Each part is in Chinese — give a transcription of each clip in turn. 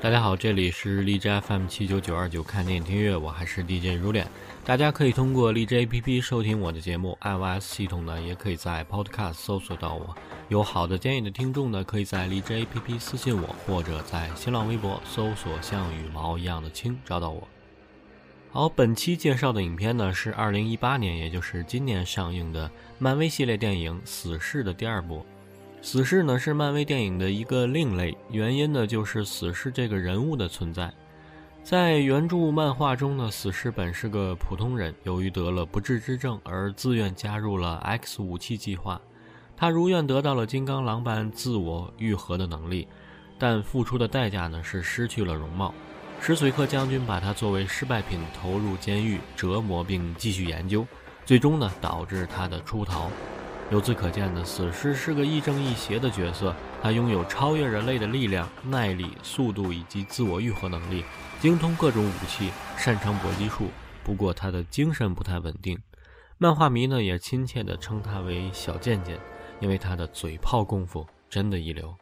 大家好，这里是荔枝 FM 七九九二九看电影听乐，我还是 DJ 如脸。大家可以通过荔枝 APP 收听我的节目，iOS 系统呢也可以在 Podcast 搜索到我。有好的建议的听众呢，可以在荔枝 APP 私信我，或者在新浪微博搜索“像羽毛一样的青”找到我。好，本期介绍的影片呢是二零一八年，也就是今年上映的漫威系列电影《死侍》的第二部。死侍呢是漫威电影的一个另类，原因呢就是死侍这个人物的存在。在原著漫画中呢，死侍本是个普通人，由于得了不治之症而自愿加入了 X 武器计划。他如愿得到了金刚狼般自我愈合的能力，但付出的代价呢是失去了容貌。史崔克将军把他作为失败品投入监狱折磨，并继续研究，最终呢导致他的出逃。由此可见呢，死尸是个亦正亦邪的角色。他拥有超越人类的力量、耐力、速度以及自我愈合能力，精通各种武器，擅长搏击术。不过他的精神不太稳定。漫画迷呢也亲切地称他为“小贱贱”，因为他的嘴炮功夫真的一流。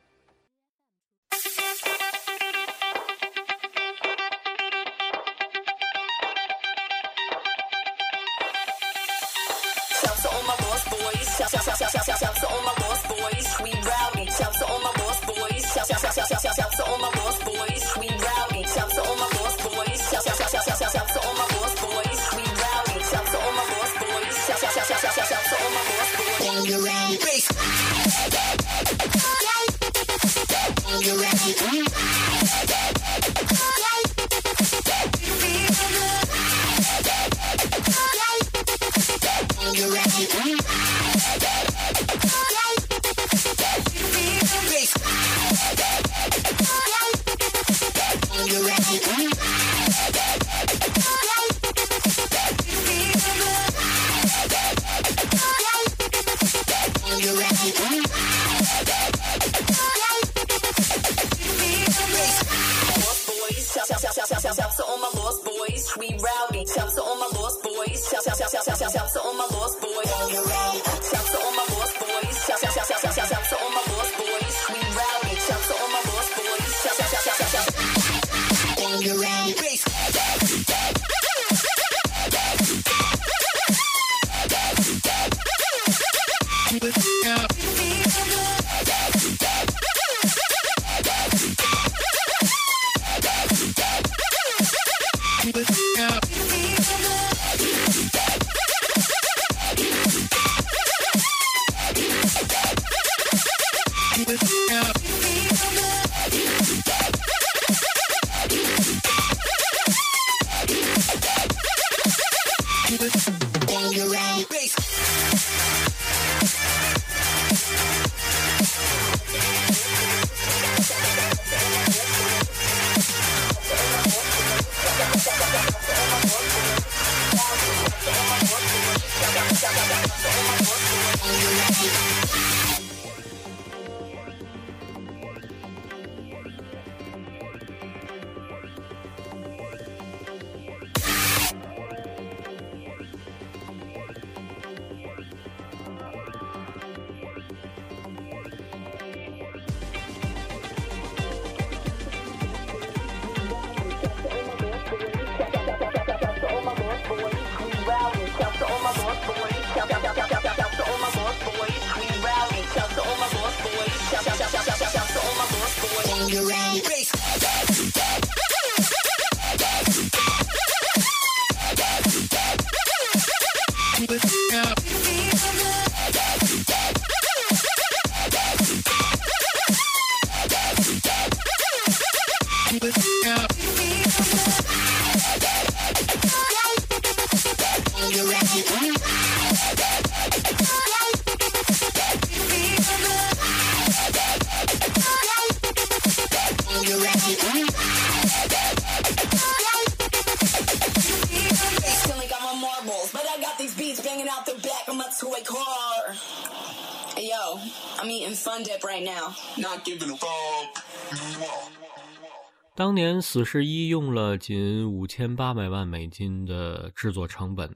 当年《死侍一》用了仅五千八百万美金的制作成本，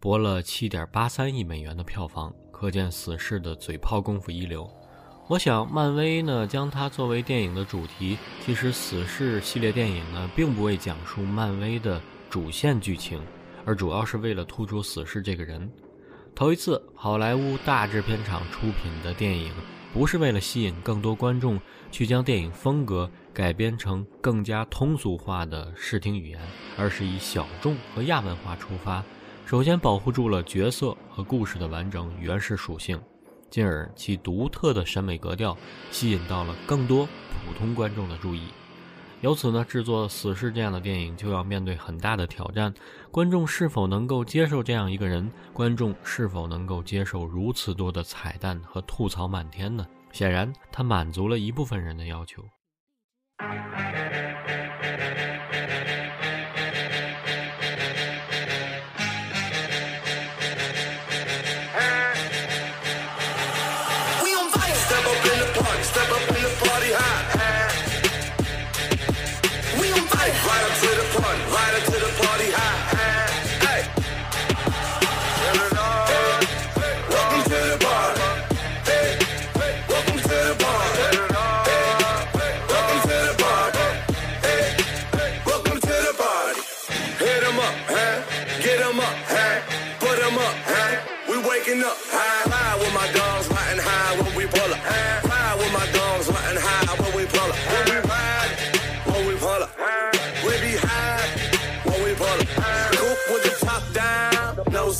博了七点八三亿美元的票房，可见死侍的嘴炮功夫一流。我想，漫威呢将它作为电影的主题，其实《死侍》系列电影呢并不为讲述漫威的主线剧情，而主要是为了突出死侍这个人。头一次，好莱坞大制片厂出品的电影，不是为了吸引更多观众去将电影风格改编成更加通俗化的视听语言，而是以小众和亚文化出发，首先保护住了角色和故事的完整原始属性。进而其独特的审美格调吸引到了更多普通观众的注意，由此呢，制作《死侍》这样的电影就要面对很大的挑战：观众是否能够接受这样一个人？观众是否能够接受如此多的彩蛋和吐槽满天呢？显然，他满足了一部分人的要求。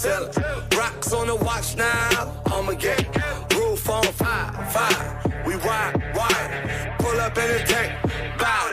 Rocks on the watch now, I'ma get roof on fire, fire. We ride, ride. Pull up in the tank, bow.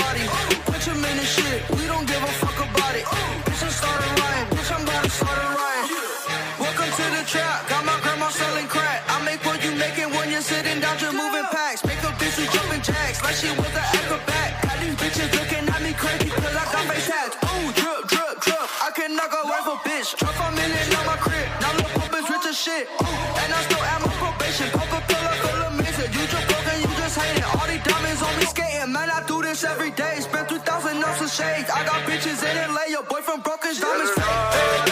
body. Put your in shit, we don't give a fuck about it. Bitch, I'm starting lying, bitch, I'm gonna start a riot. Welcome to the trap, got my grandma selling crack. I make what you making when you're sitting down, just moving packs. Make a bitch who jumping jacks, like she was an acrobat. Got these bitches looking at me crazy, cause I got face tats. Ooh, drip, drip, drip, I can knock a wife a bitch. Drop a million on my crib, now look, pump is rich as shit. Ooh, and I still have my probation, poke a pill shades. I got bitches in LA. Your boyfriend broke his diamonds fake.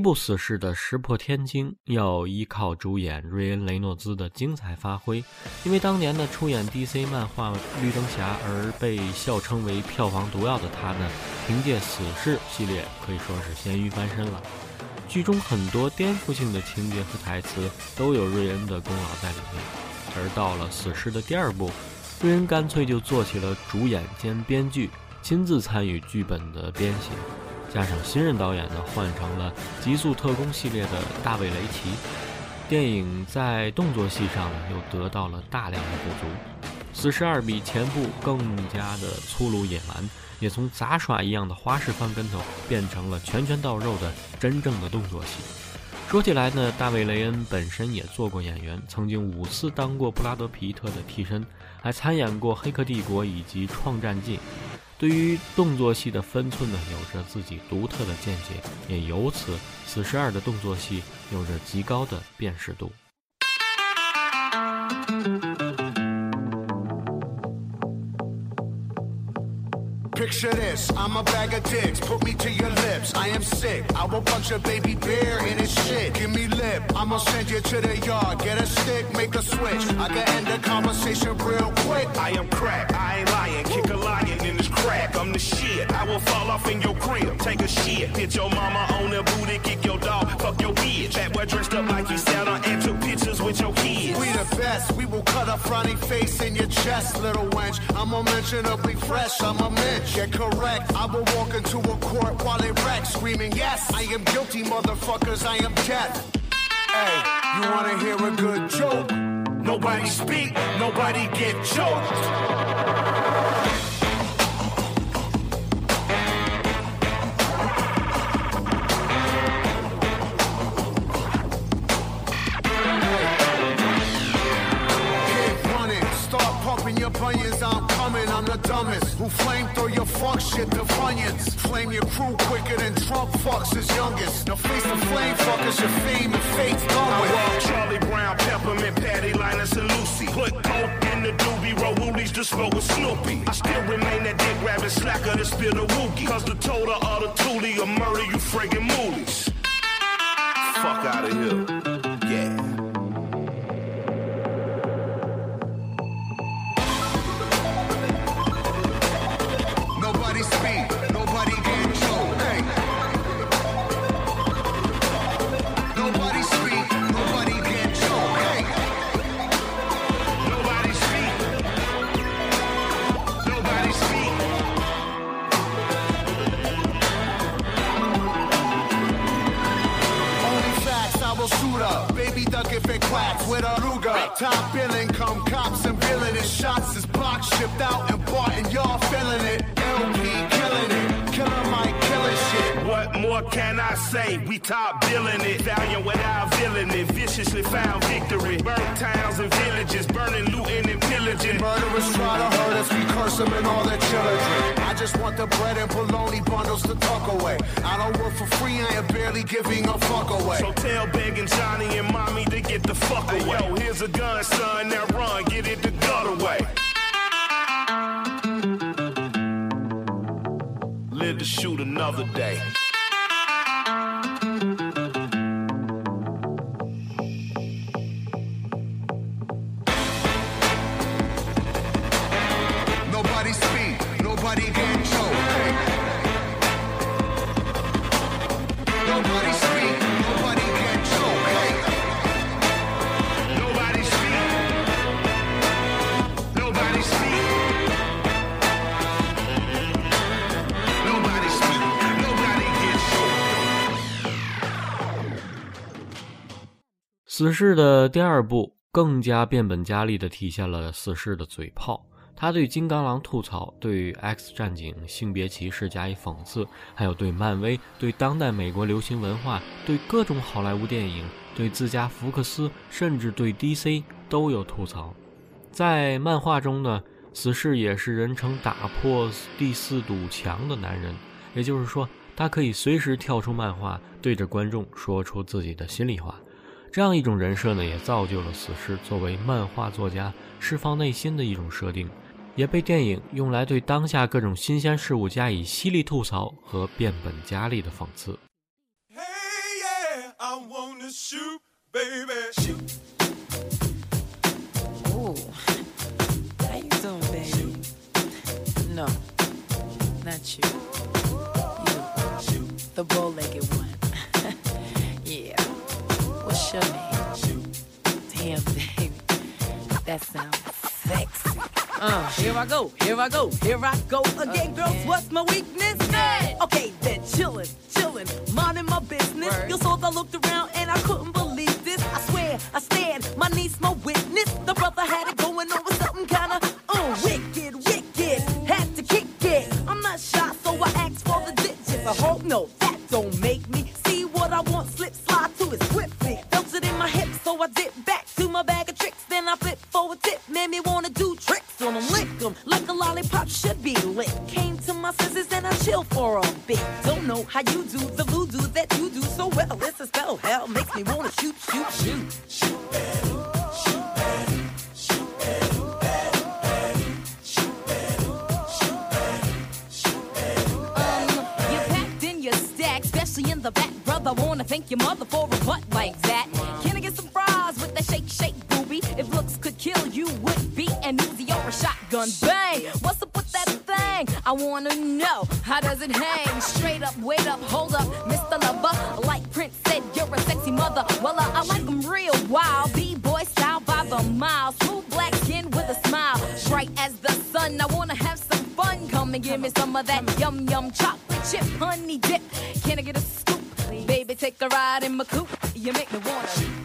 一部《死侍》的石破天惊要依靠主演瑞恩·雷诺兹的精彩发挥，因为当年呢出演 DC 漫画《绿灯侠》而被笑称为票房毒药的他呢，凭借《死侍》系列可以说是咸鱼翻身了。剧中很多颠覆性的情节和台词都有瑞恩的功劳在里面。而到了《死侍》的第二部，瑞恩干脆就做起了主演兼编剧，亲自参与剧本的编写。加上新任导演呢，换成了《极速特工》系列的大卫·雷奇，电影在动作戏上呢又得到了大量的补足。四十二比前部更加的粗鲁野蛮，也从杂耍一样的花式翻跟头变成了拳拳到肉的真正的动作戏。说起来呢，大卫·雷恩本身也做过演员，曾经五次当过布拉德·皮特的替身，还参演过《黑客帝国》以及《创战记》。对于动作戏的分寸呢，有着自己独特的见解，也由此，四十二的动作戏有着极高的辨识度。Picture this, I'm a bag of dicks, put me to your lips. I am sick, I will punch a baby bear in his shit. Give me lip, I'ma send you to the yard. Get a stick, make a switch. I can end the conversation real quick. I am crack, I ain't lying. Kick a lion in this crack. I'm the shit. I will fall off in your crib, take a shit. Hit your mama on the booty, kick your dog, fuck your bitch. That boy dressed up like sat on and took pictures with your kids. We the best, we will cut a frowny face in your chest, little wench. I'm unmentionably fresh, I'm a mensch. Yeah, correct, I will walk into a court while it wrecks, screaming, Yes, I am guilty, motherfuckers, I am death. Hey, you wanna hear a good joke? Nobody speak, nobody get choked. Dumbest. Who flame throw your fuck shit to funyuns? Flame your crew quicker than Trump fucks his youngest. Now face the flame fuckers, your fame and fate's done I with. walk Charlie Brown, Peppermint, Patty, Linus, and Lucy. Put coke in the doobie, roll woolies to smoke with Snoopy. I still remain that dick rabbit slacker to spill the wookie. Cause the total of the toolie will murder you friggin' moolies. Fuck out of here. If it with a Ruger. Top billing, come cops and billing it. shots is box shipped out and bought and y'all feeling it. LP killing it. Killer Mike killing shit. What more can I say? We top billing it. Valiant without villain it. Viciously found victory. Burnt towns and villages. Burning, looting, and pillaging. Murderers try to hurt us, we curse them and all their children. I just want the bread and bologna bundles to tuck away. I don't work for free, I am barely giving a fuck away. So tell begging Johnny and mommy to get the fuck away. Yo, here's a gun, son. Now run, get it the gut away. Live to shoot another day. 死侍的第二部更加变本加厉地体现了死侍的嘴炮。他对金刚狼吐槽，对 X 战警性别歧视加以讽刺，还有对漫威、对当代美国流行文化、对各种好莱坞电影、对自家福克斯，甚至对 DC 都有吐槽。在漫画中呢，死侍也是人称打破第四堵墙的男人，也就是说，他可以随时跳出漫画，对着观众说出自己的心里话。这样一种人设呢，也造就了死侍作为漫画作家释放内心的一种设定，也被电影用来对当下各种新鲜事物加以犀利吐槽和变本加厉的讽刺。The. Your name? Damn, baby, that sounds sexy. Uh, here I go, here I go, here I go again, girls. What's my weakness? Okay, then chillin', chillin', minding my business. You saw I looked around and I couldn't believe this. I swear, I stared, my niece, my witness. The brother had it Can I get a scoop? Baby, take a ride in my coupe. You make me wanna.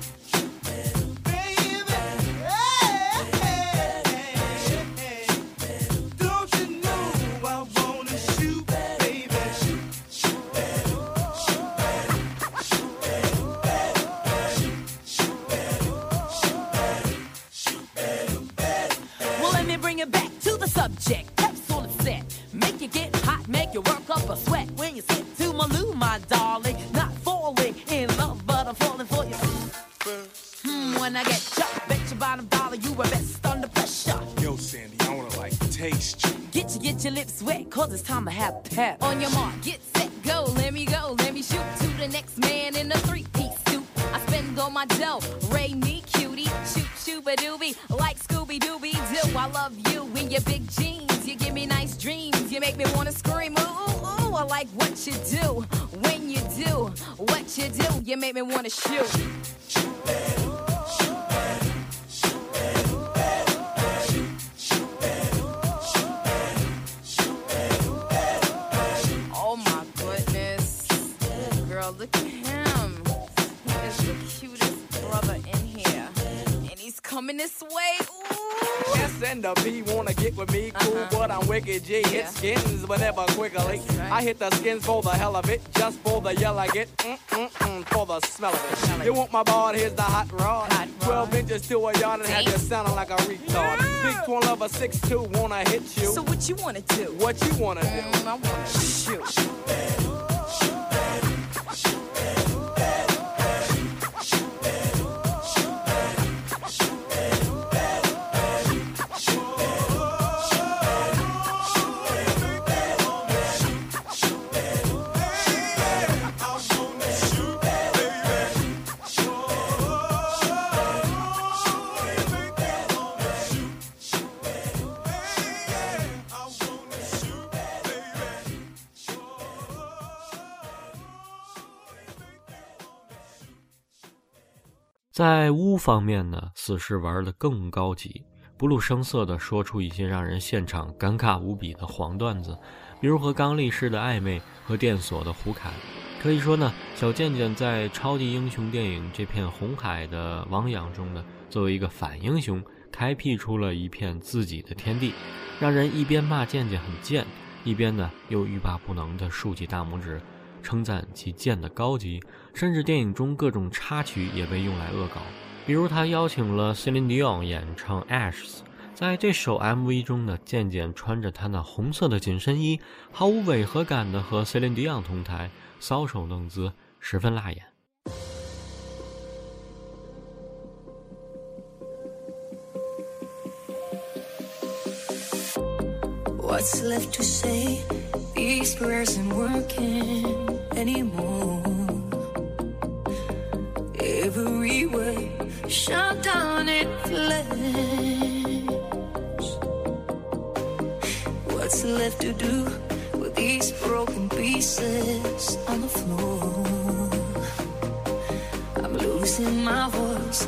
It's time to have S and the B wanna get with me, cool, Uh-huh. but I'm wicked G. Hit skins, but never quickly. Right. I hit the skins for the hell of it, just for the yell I get, mm mm mm, for the smell of it. Smell it. You want my board? Here's the hot rod. Hot rod. Twelve inches to a yard and have you sounding like a retard. Big twin lover, six two, wanna hit you. So what you wanna do? what you wanna do? Mm, I wanna shoot. I 在污方面呢，死侍玩的更高级，不露声色地说出一些让人现场尴尬无比的黄段子，比如和刚力士的暧昧和电锁的胡侃。可以说呢，小贱贱在超级英雄电影这片红海的汪洋中呢，作为一个反英雄，开辟出了一片自己的天地，让人一边骂贱贱很贱，一边呢又欲罢不能地竖起大拇指，称赞其剑的高级。甚至电影中各种插曲也被用来恶搞，比如他邀请了 Celine Dion 演唱《Ashes》。在这首 MV 中呢，渐渐穿着他那红色的紧身衣，毫无违和感的和 Celine Dion 同台，搔首弄姿，十分辣眼。What's left to say? These prayers ain't working anymore. Every way shut down in flames. What's left to do with these broken pieces on the floor? I'm losing my voice,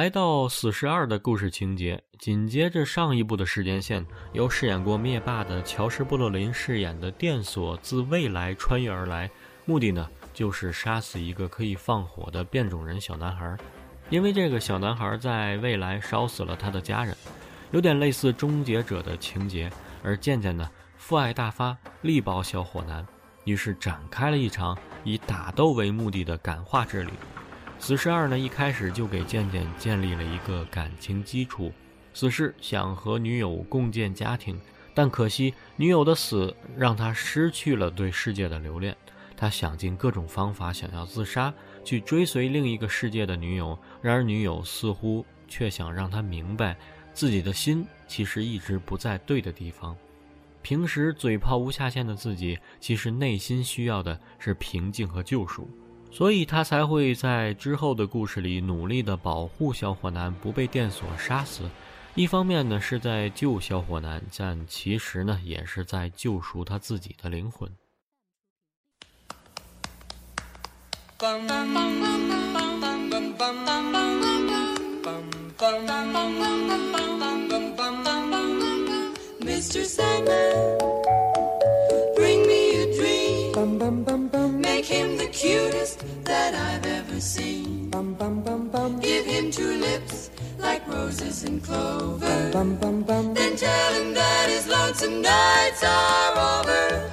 来到死侍二的故事情节，紧接着上一部的时间线，由饰演过灭霸的乔什·布洛林饰演的电索自未来穿越而来，目的呢就是杀死一个可以放火的变种人小男孩，因为这个小男孩在未来烧死了他的家人，有点类似终结者的情节。而渐渐呢，父爱大发，力保小伙男，于是展开了一场以打斗为目的的感化之旅。死侍二呢，一开始就给健健建立了一个感情基础。死侍想和女友共建家庭，但可惜女友的死让他失去了对世界的留恋。他想尽各种方法想要自杀，去追随另一个世界的女友。然而女友似乎却想让他明白，自己的心其实一直不在对的地方。平时嘴炮无下限的自己，其实内心需要的是平静和救赎。所以他才会在之后的故事里努力的保护小伙男不被电索杀死，一方面呢是在救小伙男，但其实呢也是在救赎他自己的灵魂。Mr. Sandman, roses and clover. Then tell him that his lonesome nights are over.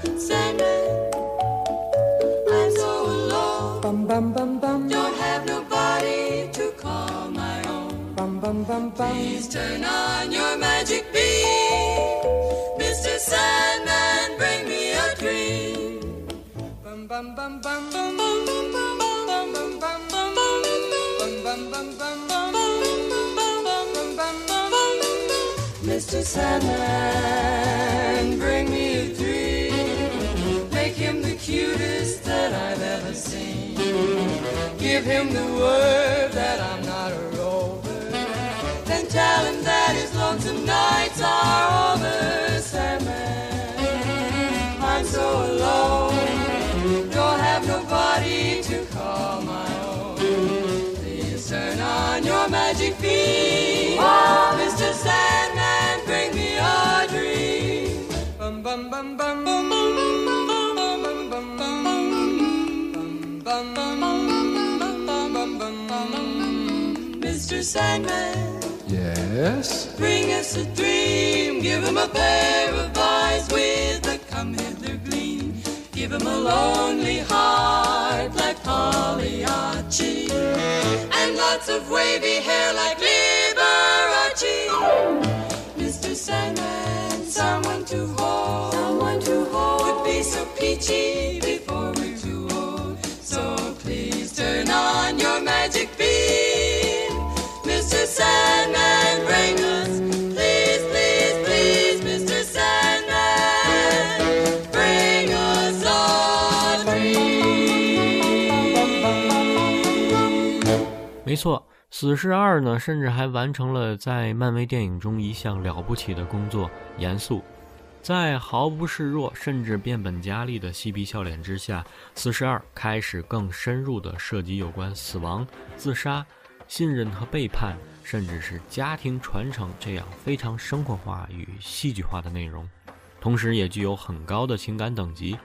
Sandman, bring me a dream. Make him the cutest that I've ever seen. Give him the word that I'm not a rover. Then tell him that his lonesome nights are over, Sandman. I'm so alone, don't have nobody to call my own. Please turn on your magic beam, Mr. Sandman. Yes? Bring us a dream, give him a pair of eyes with a come hither gleam. Give him a lonely heart like Pagliacci, and lots of wavy hair like Liberace. Mr. Sandman, someone to hold, someone to hold would be so peachy Sunny bring us please please please Mister Sunny bring us。没错，死侍二呢，甚至还完成了在漫威电影中一项了不起的工作——严肃。在毫不示弱甚至变本加厉的嬉皮笑脸之下，死侍二开始更深入地涉及有关死亡、自杀、信任和背叛。甚至是家庭传承这样非常生活化与戏剧化的内容，同时也具有很高的情感等级。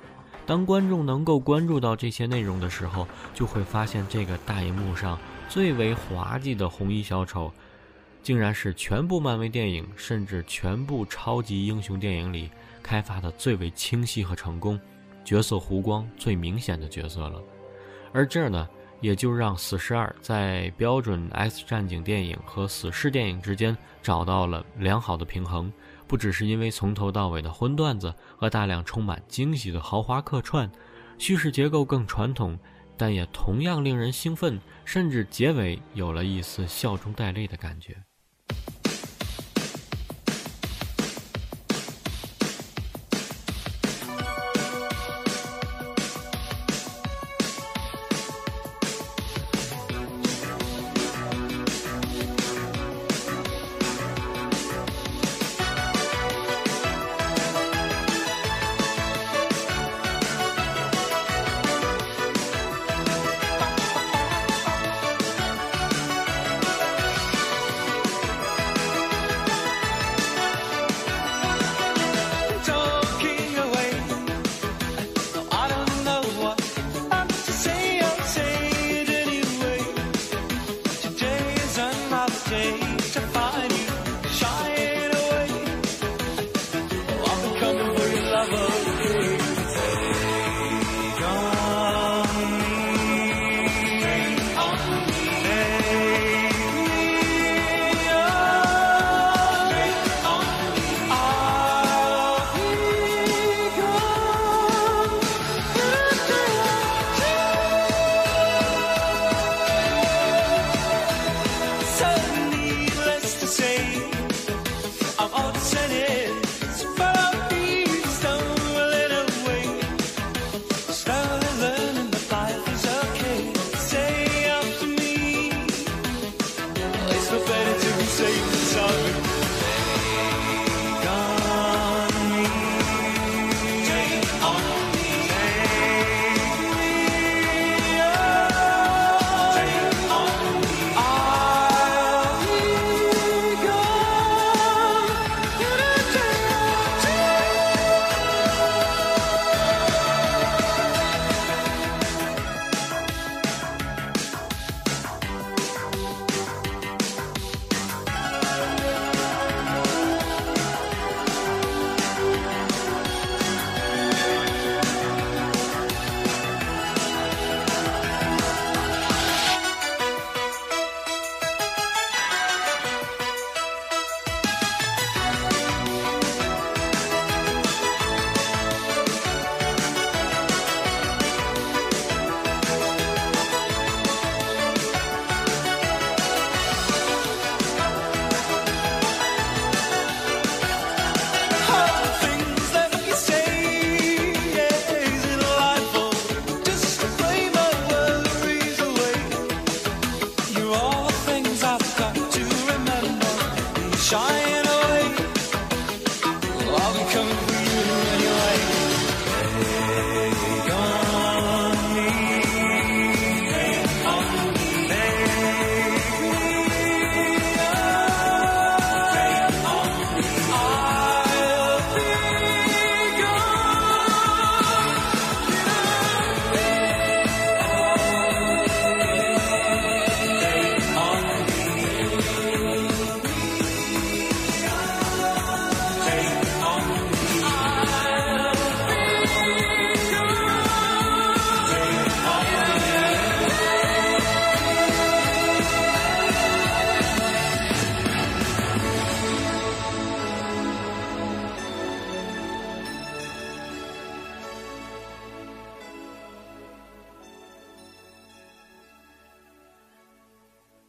当观众能够关注到这些内容的时候，就会发现这个大荧幕上最为滑稽的红衣小丑。竟然是全部漫威电影，甚至全部超级英雄电影里开发的最为清晰和成功、角色弧光最明显的角色了。而这儿呢，也就让《死侍二》在标准 X 战警电影和死侍电影之间找到了良好的平衡。不只是因为从头到尾的荤段子和大量充满惊喜的豪华客串，叙事结构更传统，但也同样令人兴奋，甚至结尾有了一丝笑中带泪的感觉。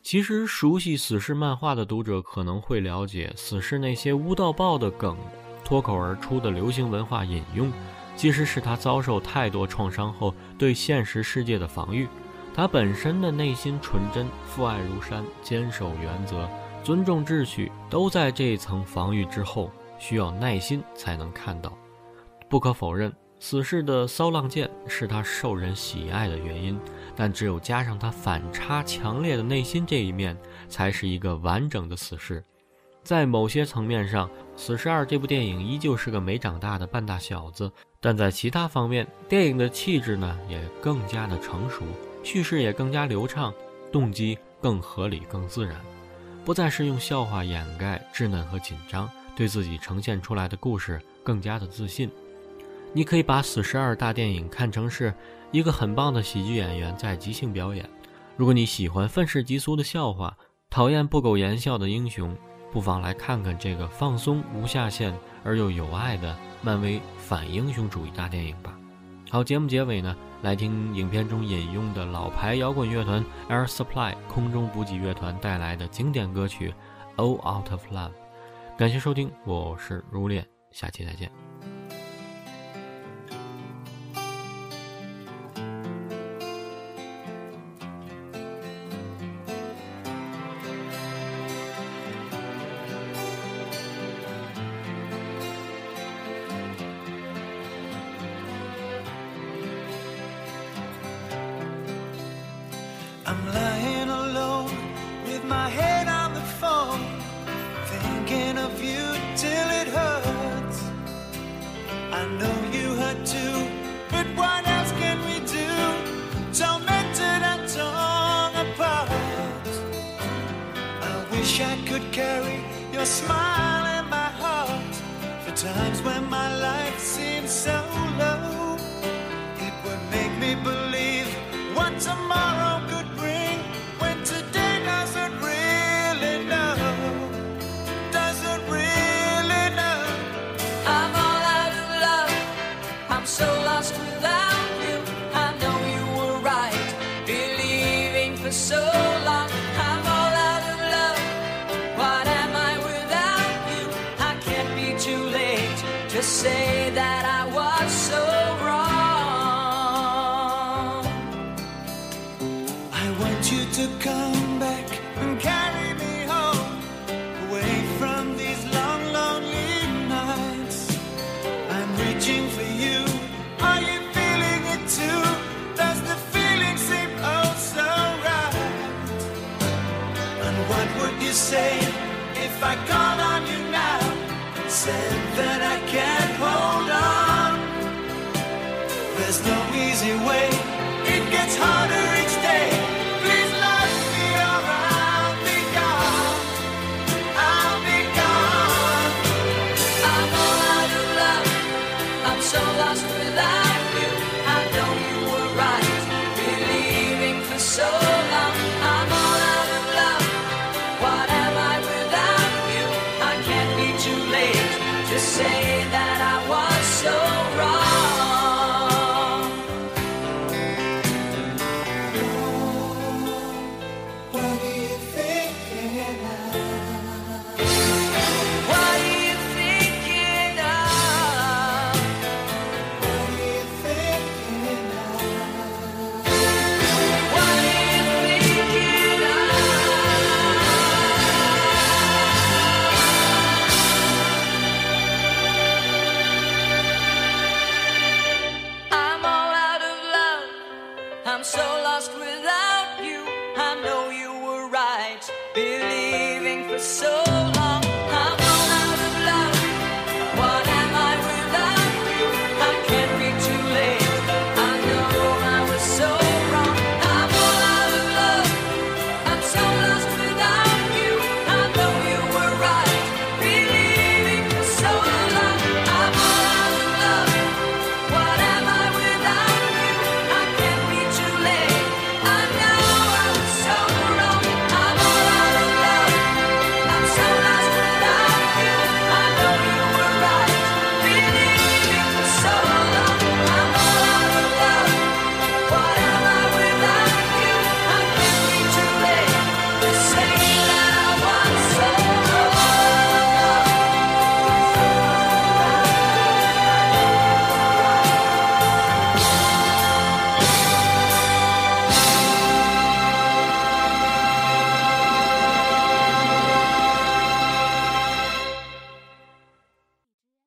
其实，熟悉死侍漫画的读者可能会了解，死侍那些污到爆的梗、脱口而出的流行文化引用，其实是他遭受太多创伤后对现实世界的防御。他本身的内心纯真、父爱如山、坚守原则、尊重秩序，都在这一层防御之后，需要耐心才能看到。不可否认，死侍的骚浪贱是他受人喜爱的原因，但只有加上他反差强烈的内心这一面，才是一个完整的死侍。在某些层面上，《死侍二》这部电影依旧是个没长大的半大小子，但在其他方面，电影的气质呢也更加的成熟，叙事也更加流畅，动机更合理、更自然，不再是用笑话掩盖稚嫩和紧张，对自己呈现出来的故事更加的自信。你可以把《死侍二》大电影看成是一个很棒的喜剧演员在即兴表演。如果你喜欢愤世嫉俗的笑话，讨厌不苟言笑的英雄。不妨来看看这个放松、无下限而又有爱的漫威反英雄主义大电影吧。好，节目结尾呢，来听影片中引用的老牌摇滚乐团 Air Supply 空中补给乐团带来的经典歌曲《All Out of Love》。感谢收听，我是如恋，下期再见。Wish I could carry your smile in my heart for times when my life seems so low. There's no easy way. It gets harder